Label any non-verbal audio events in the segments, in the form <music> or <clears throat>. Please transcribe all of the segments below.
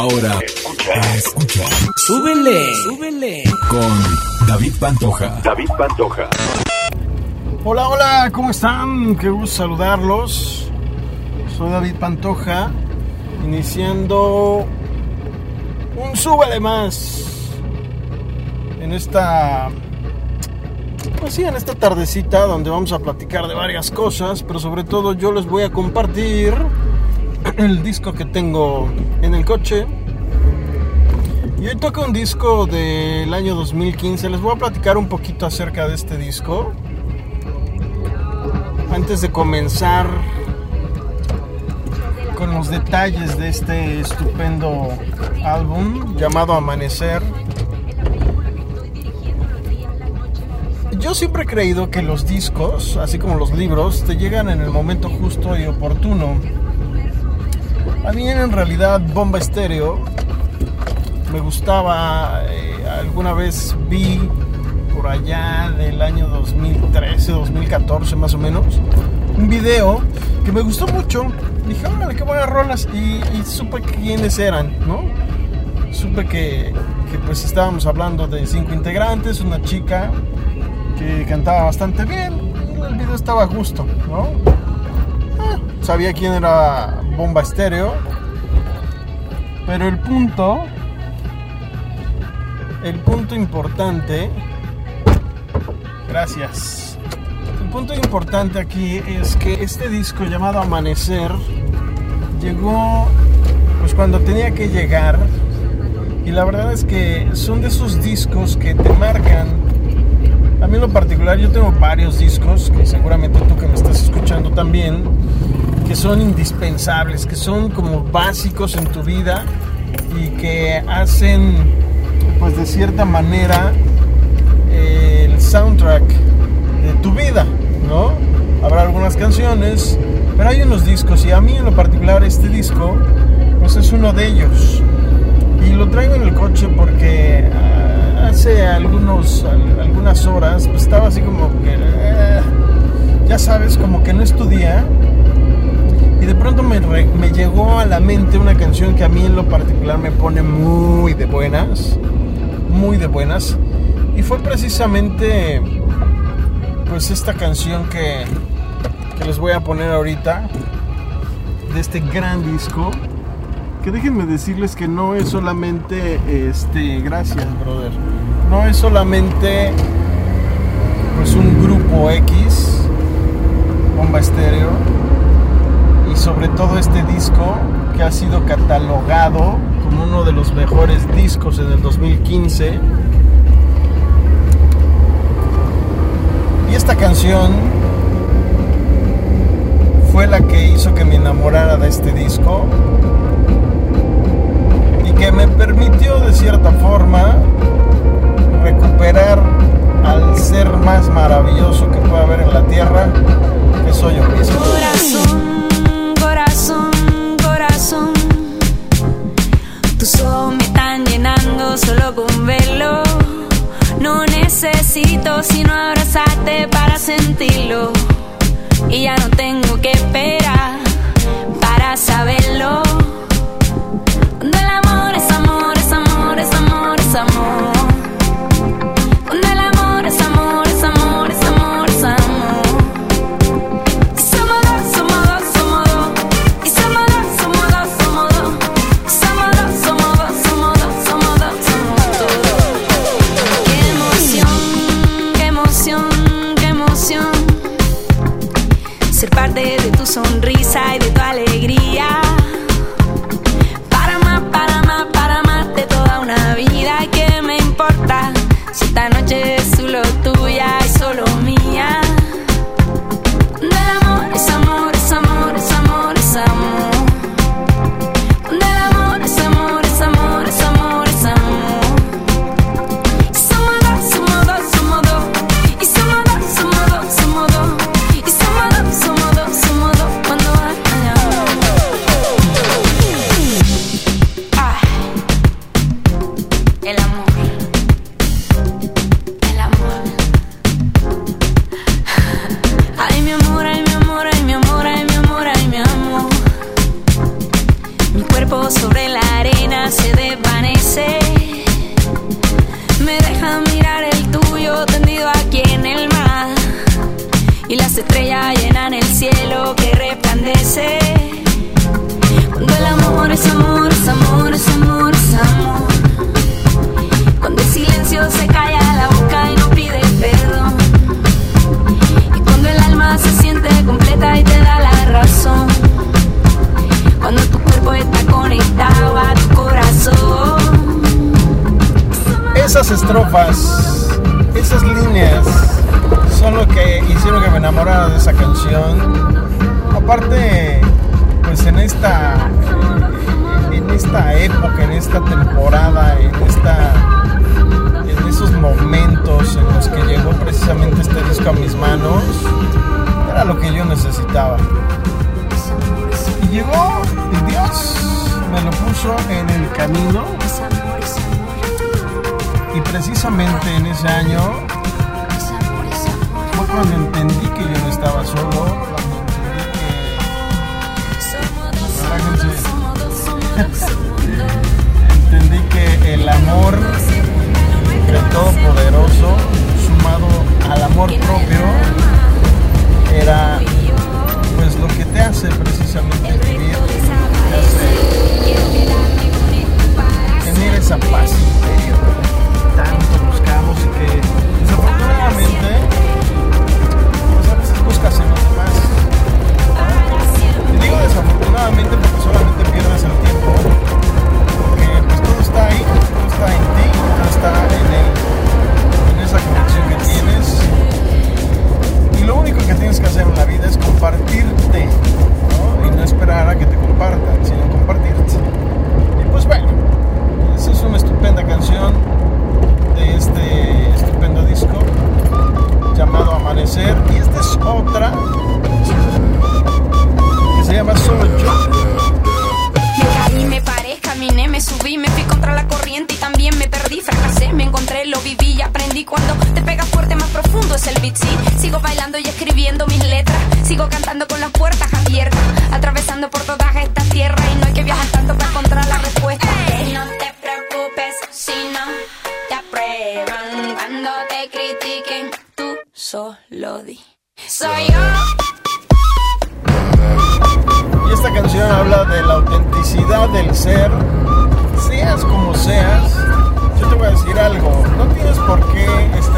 Ahora escucha. Súbele, súbele. Con David Pantoja. David Pantoja. Hola, hola, ¿cómo están? Qué gusto saludarlos. Soy David Pantoja, iniciando un súbele más en esta pues sí, en esta tardecita donde vamos a platicar de varias cosas, pero sobre todo yo les voy a compartir <clears throat> el disco que tengo en el coche. Y hoy toca un disco del año 2015. Les voy a platicar un poquito acerca de este disco. Antes de comenzar con los detalles de este estupendo álbum llamado Amanecer. Yo siempre he creído que los discos, así como los libros, te llegan en el momento justo y oportuno. A mí en realidad Bomba Estéreo me gustaba, eh, alguna vez vi por allá del año 2013, 2014 más o menos, un video que me gustó mucho. Dije, órale, qué buenas rolas. Y, supe quiénes eran, ¿no? Supe que, que pues estábamos hablando de cinco integrantes, una chica que cantaba bastante bien. El video estaba a gusto, ¿no? Sabía quién era Bomba Estéreo. Pero el punto, el punto importante, gracias. El punto importante aquí es que este disco llamado Amanecer llegó pues cuando tenía que llegar y la verdad es que son de esos discos que te marcan a mí en lo particular yo tengo varios discos, que seguramente tú que me estás escuchando también, que son indispensables, que son como básicos en tu vida y que hacen, pues de cierta manera, el soundtrack de tu vida, ¿no? Habrá algunas canciones, pero hay unos discos y a mí en lo particular este disco, pues es uno de ellos. Y lo traigo en el coche porque hace algunos, algunas horas pues estaba así como que, eh, ya sabes, como que no estudia. Y de pronto me, me llegó a la mente una canción que a mí en lo particular me pone muy de buenas, muy de buenas. Y fue precisamente pues esta canción que, que les voy a poner ahorita, de este gran disco que déjenme decirles que no es solamente este gracias brother no es solamente pues un grupo X bomba estéreo sobre todo este disco que ha sido catalogado como uno de los mejores discos en el 2015 y esta canción fue la que hizo que me enamorara de este disco que me permitió de cierta forma recuperar al ser más maravilloso que puede haber en la tierra, que soy yo mismo. Me están llenando solo con verlo. No necesito sino abrazarte para sentirlo. Y ya no tengo que esperar el amor. esas estrofas, esas líneas son lo que hicieron que me enamorara de esa canción. Aparte, pues en esta, en esta época, en esta temporada, en esta, en esos momentos en los que llegó precisamente este disco a mis manos, era lo que yo necesitaba. Y llegó y Dios me lo puso en el camino y precisamente en ese año fue cuando entendí que yo no estaba solo, cuando entendí que... entendí que el amor del Todopoderoso, sumado al amor propio, subí, me fui contra la corriente y también me perdí, fracasé, me encontré, lo viví y aprendí cuando te pegas fuerte más profundo es el beat, sí, sigo bailando y escribiendo mis letras, sigo cantando con las puertas abiertas, atravesando por todas estas tierras y no hay que viajar tanto para encontrar la respuesta. No te preocupes si no te aprueban cuando te critiquen, tú solo di. Soy yo. Y esta canción habla de la autenticidad del ser seas como seas, yo te voy a decir algo. No tienes por qué estar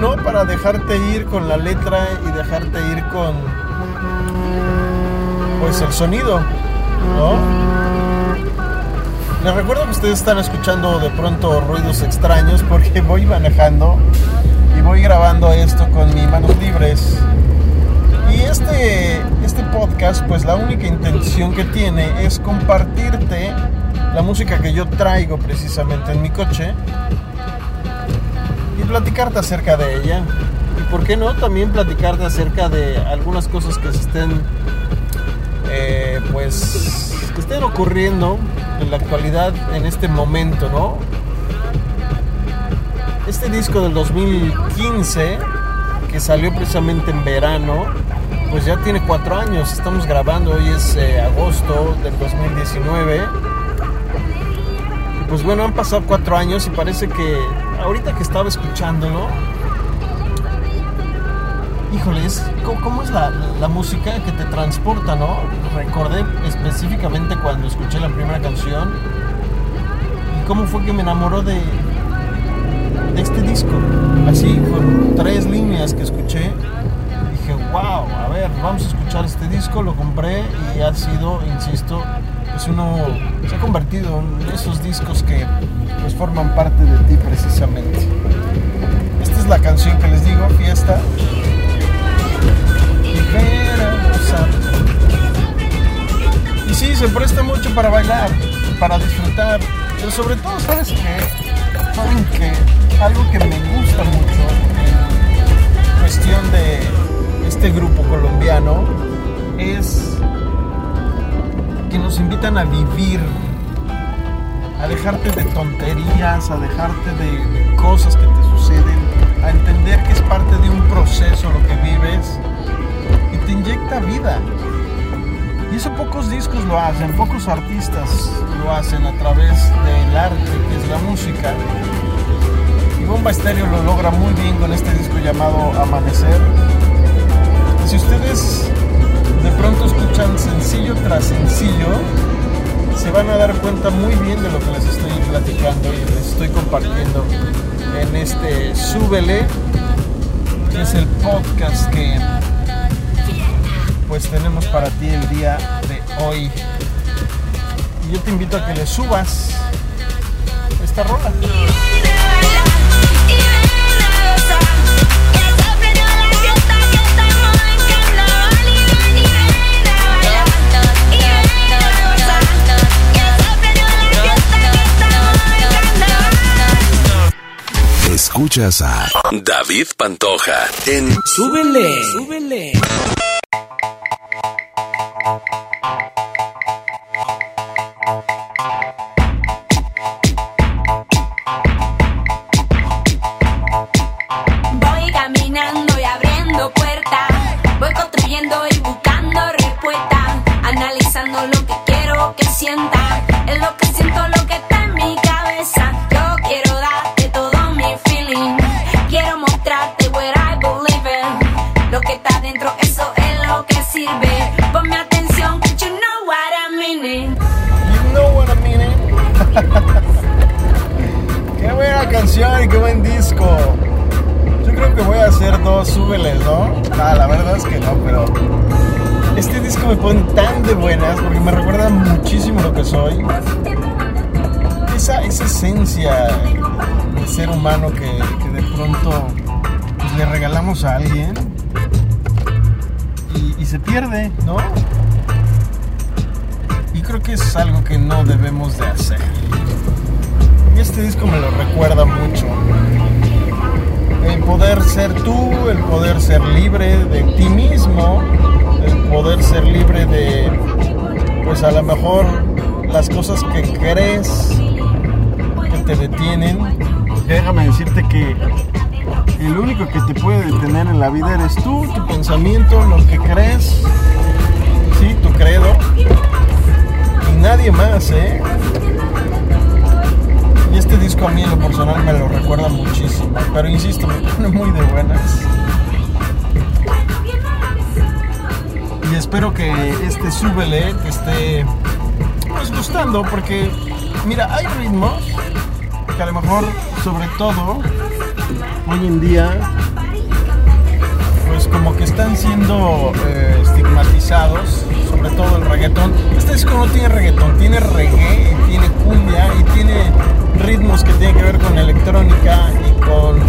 no para dejarte ir con la letra y dejarte ir con pues el sonido, ¿no? Les recuerdo que ustedes están escuchando de pronto ruidos extraños porque <laughs> voy manejando y voy grabando esto con mis manos libres. Y este, este podcast, pues la única intención que tiene es compartirte la música que yo traigo precisamente en mi coche platicarte acerca de ella. Y por qué no, también platicarte acerca de algunas cosas que se estén, eh, pues, que estén ocurriendo en la actualidad, en este momento, ¿no? Este disco del 2015, que salió precisamente en verano, pues ya tiene cuatro años. Estamos grabando, hoy es eh, agosto del 2019 pues bueno, han pasado cuatro años y parece que ahorita que estaba escuchándolo, híjoles, ¿cómo, es la, música que te transporta, no? Recordé específicamente cuando escuché la primera canción y cómo fue que me enamoró de, de este disco. Así, con tres líneas que escuché, dije, wow, a ver, vamos a escuchar este disco, lo compré y ha sido, insisto, pues uno se ha convertido en esos discos que pues forman parte de ti precisamente. Esta es la canción que les digo, fiesta. Y sí, se presta mucho para bailar, para disfrutar, pero sobre todo, ¿sabes qué? Saben que algo que me gusta mucho en cuestión de este grupo colombiano es que nos invitan a vivir, a dejarte de tonterías, a dejarte de, cosas que te suceden, a entender que es parte de un proceso lo que vives y te inyecta vida. Y eso pocos discos lo hacen, pocos artistas lo hacen a través del arte, que es la música. Y Bomba Estéreo lo logra muy bien con este disco llamado Amanecer. Si ustedes de pronto escuchan sencillo tras sencillo, se van a dar cuenta muy bien de lo que les estoy platicando y les estoy compartiendo en este Súbele, que es el podcast que pues tenemos para ti el día de hoy. Y yo te invito a que le subas esta rola. Escuchas a David Pantoja en Súbele. Súbele. A alguien y, se pierde, ¿no? Y creo que es algo que no debemos de hacer. Y este disco me lo recuerda mucho. El poder ser tú, el poder ser libre de ti mismo, el poder ser libre de, pues a lo mejor las cosas que crees que te detienen. Déjame decirte que el único que te puede detener en la vida eres tú, tu pensamiento, lo que crees, sí, tu credo. Y nadie más, ¿eh? Y este disco a mí en lo personal me lo recuerda muchísimo. Pero insisto, me pone muy de buenas. Y espero que este súbele te esté pues, gustando porque mira, hay ritmos que a lo mejor, sobre todo, hoy en día, pues como que están siendo eh, estigmatizados, sobre todo el reggaetón. Este disco no tiene reggaetón, tiene reggae, y tiene cumbia y tiene ritmos que tienen que ver con electrónica y con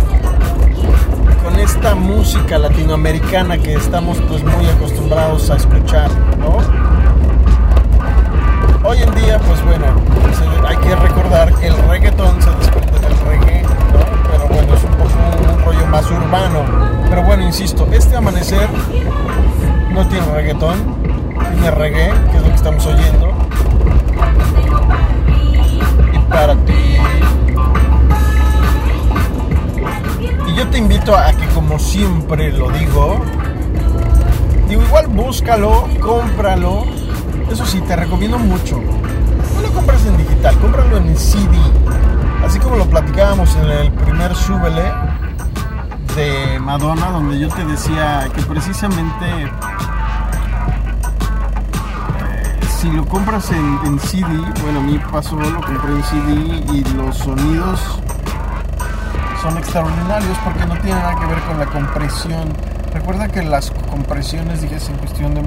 con esta música latinoamericana que estamos pues muy acostumbrados a escuchar, ¿no? Hoy en día, pues bueno, hay que recordar que el reggaetón se desprende del reggae, ¿no? Pero bueno, es un poco un rollo más urbano. Pero bueno, insisto, este amanecer no tiene reggaetón, tiene reggae, que es lo que estamos oyendo. Y para ti. Y yo te invito a que como siempre lo digo, digo igual búscalo, cómpralo. Eso sí, te recomiendo mucho. No lo compras en digital, cómpralo en CD. Así como lo platicábamos en el primer Súbele de Madonna, donde yo te decía que precisamente eh, si lo compras en, CD, bueno, a mí pasó, lo compré en CD y los sonidos son extraordinarios porque no tienen nada que ver con la compresión. Recuerda que las compresiones, dije, en cuestión de,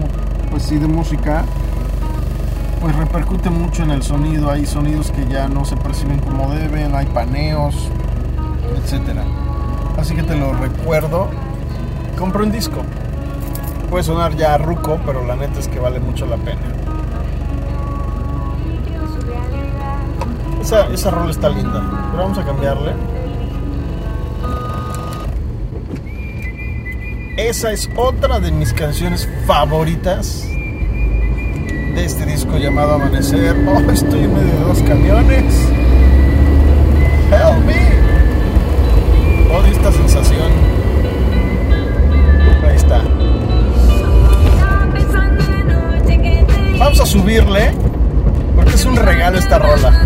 pues sí, de música, pues repercute mucho en el sonido. Hay sonidos que ya no se perciben como deben, hay paneos, etcétera. Así que te lo recuerdo. Compro un disco. Puede sonar ya ruco, pero la neta es que vale mucho la pena. Esa, esa rola está linda, pero vamos a cambiarle. Esa es otra de mis canciones favoritas de este disco llamado Amanecer. Oh, estoy en medio de dos camiones. Help me. Odio esta sensación. Ahí está. Vamos a subirle porque es un regalo esta rola.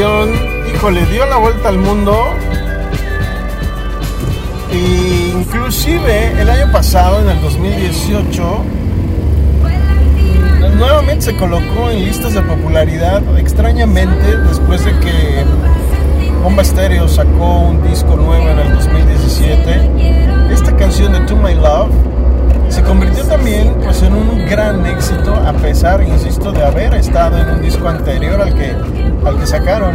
Canción, híjole, dio la vuelta al mundo. E inclusive el año pasado, en el 2018, nuevamente se colocó en listas de popularidad, extrañamente, después de que Bomba Stereo sacó un disco nuevo en el 2017. Esta canción de To My Love se convirtió también pues, en un gran éxito, a pesar, insisto, de haber estado en un disco anterior al que, al que sacaron.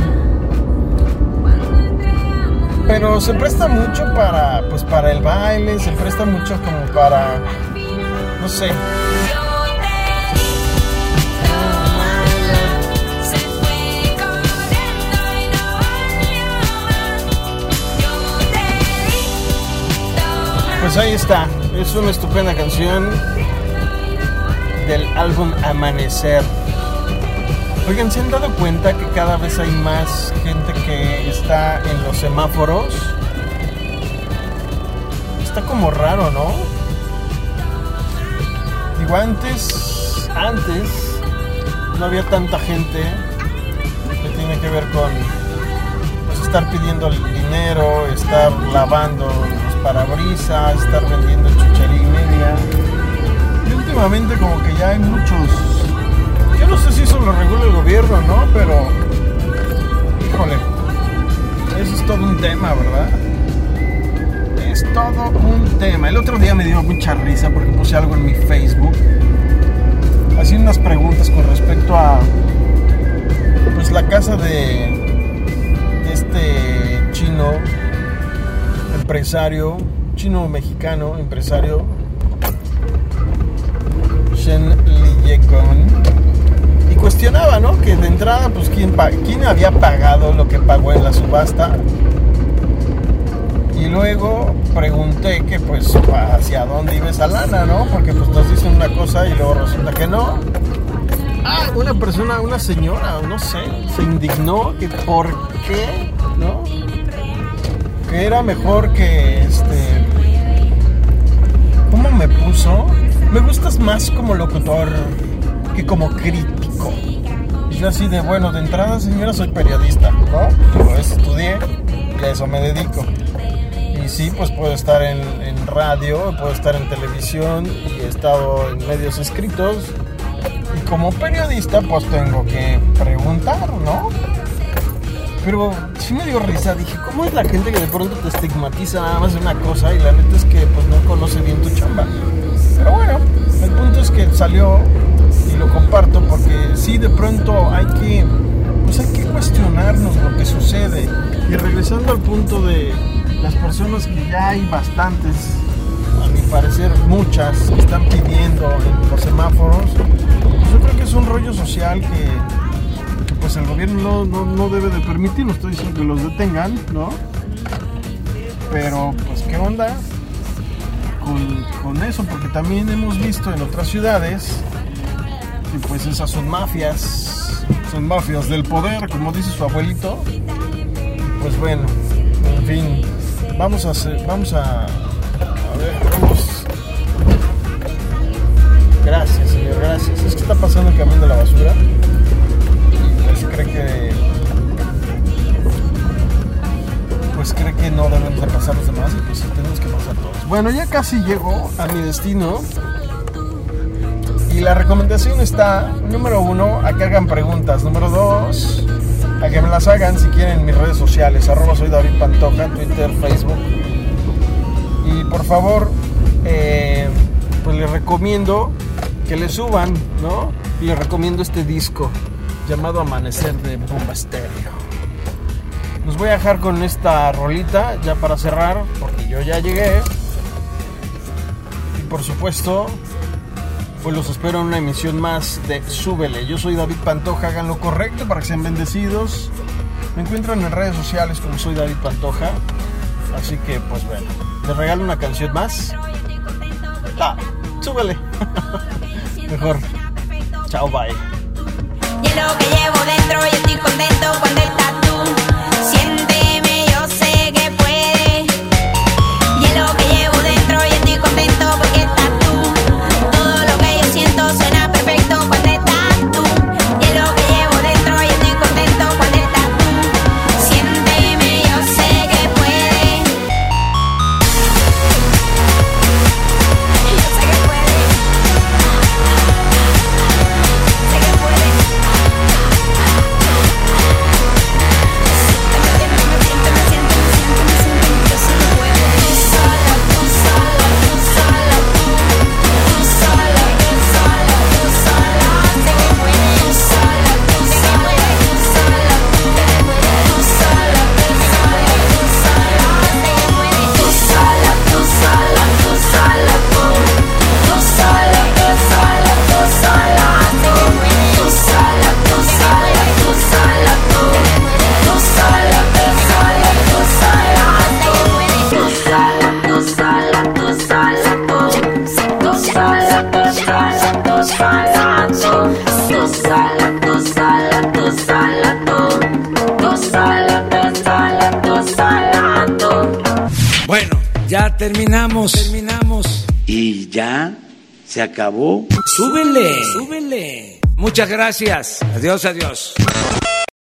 Pero se presta mucho para, pues, para el baile, se presta mucho como para, no sé, Pues ahí está, es una estupenda canción del álbum Amanecer. Oigan, ¿se han dado cuenta que cada vez hay más gente que está en los semáforos. Está como raro, ¿no? Digo, antes, antes no había tanta gente que tiene que ver con pues, estar pidiendo el dinero, estar lavando parabrisas, estar vendiendo chuchería y media. Y últimamente como que ya hay muchos yo no sé si eso lo regula el gobierno, ¿no? Pero, híjole, eso es todo un tema, ¿verdad? Es todo un tema. El otro día me dio mucha risa porque puse algo en mi Facebook. Hacía unas preguntas con respecto a, pues, la casa de este chino empresario, chino mexicano empresario, Shen Liyekon cuestionaba, ¿no? Que de entrada, pues, ¿quién, ¿quién había pagado lo que pagó en la subasta? Y luego pregunté que, pues, hacia dónde iba esa lana, ¿no? Porque, pues, nos dicen una cosa y luego resulta que no. Ah, una persona, una señora, no sé, se indignó que por qué. Era mejor que, este... ¿Cómo me puso? Me gustas más como locutor que como crítico. Y yo así de, bueno, de entrada, señora, soy periodista, ¿no? Pues estudié y a eso me dedico. Y sí, pues puedo estar en, en radio, puedo estar en televisión y he estado en medios escritos. Y como periodista, pues tengo que preguntar, ¿no? Pero sí me dio risa, dije, ¿cómo es la gente que de pronto te estigmatiza nada más de una cosa y la neta es que pues no conoce bien tu chamba? Pero bueno, el punto es que salió y lo comparto porque sí de pronto hay que pues hay que cuestionarnos lo que sucede y regresando al punto de las personas que ya hay bastantes a mi parecer muchas que están pidiendo en los semáforos yo creo que es un rollo social que, pues el gobierno no, no, debe de permitir no estoy diciendo que los detengan no pero pues qué onda con, con eso porque también hemos visto en otras ciudades pues esas son mafias, son mafias del poder, como dice su abuelito. Pues bueno, en fin, vamos a hacer, vamos a, a ver, vamos. Gracias, señor, gracias. Es que está pasando el camión de la basura cree que pues cree que no debemos de pasar los demás y pues tenemos que pasar todos. Bueno, ya casi llego a mi destino. Y la recomendación está, número uno, a que hagan preguntas. Número dos, a que me las hagan si quieren en mis redes sociales. Arroba soy David Pantoja, Twitter, Facebook. Y por favor, eh, pues les recomiendo que le suban, ¿no? Y les recomiendo este disco llamado Amanecer de Bomba Stereo. Los voy a dejar con esta rolita ya para cerrar, porque yo ya llegué. Y por supuesto, pues los espero en una emisión más de Súbele. Yo soy David Pantoja, hagan lo correcto para que sean bendecidos. Me encuentran en redes sociales como soy David Pantoja. Así que, pues bueno, les regalo una canción más. Ah, súbele. <laughs> Mejor. Chao, bye. Lo que llevo dentro y estoy contento cuando estás se acabó. Súbele, súbele. Muchas gracias. Adiós, adiós.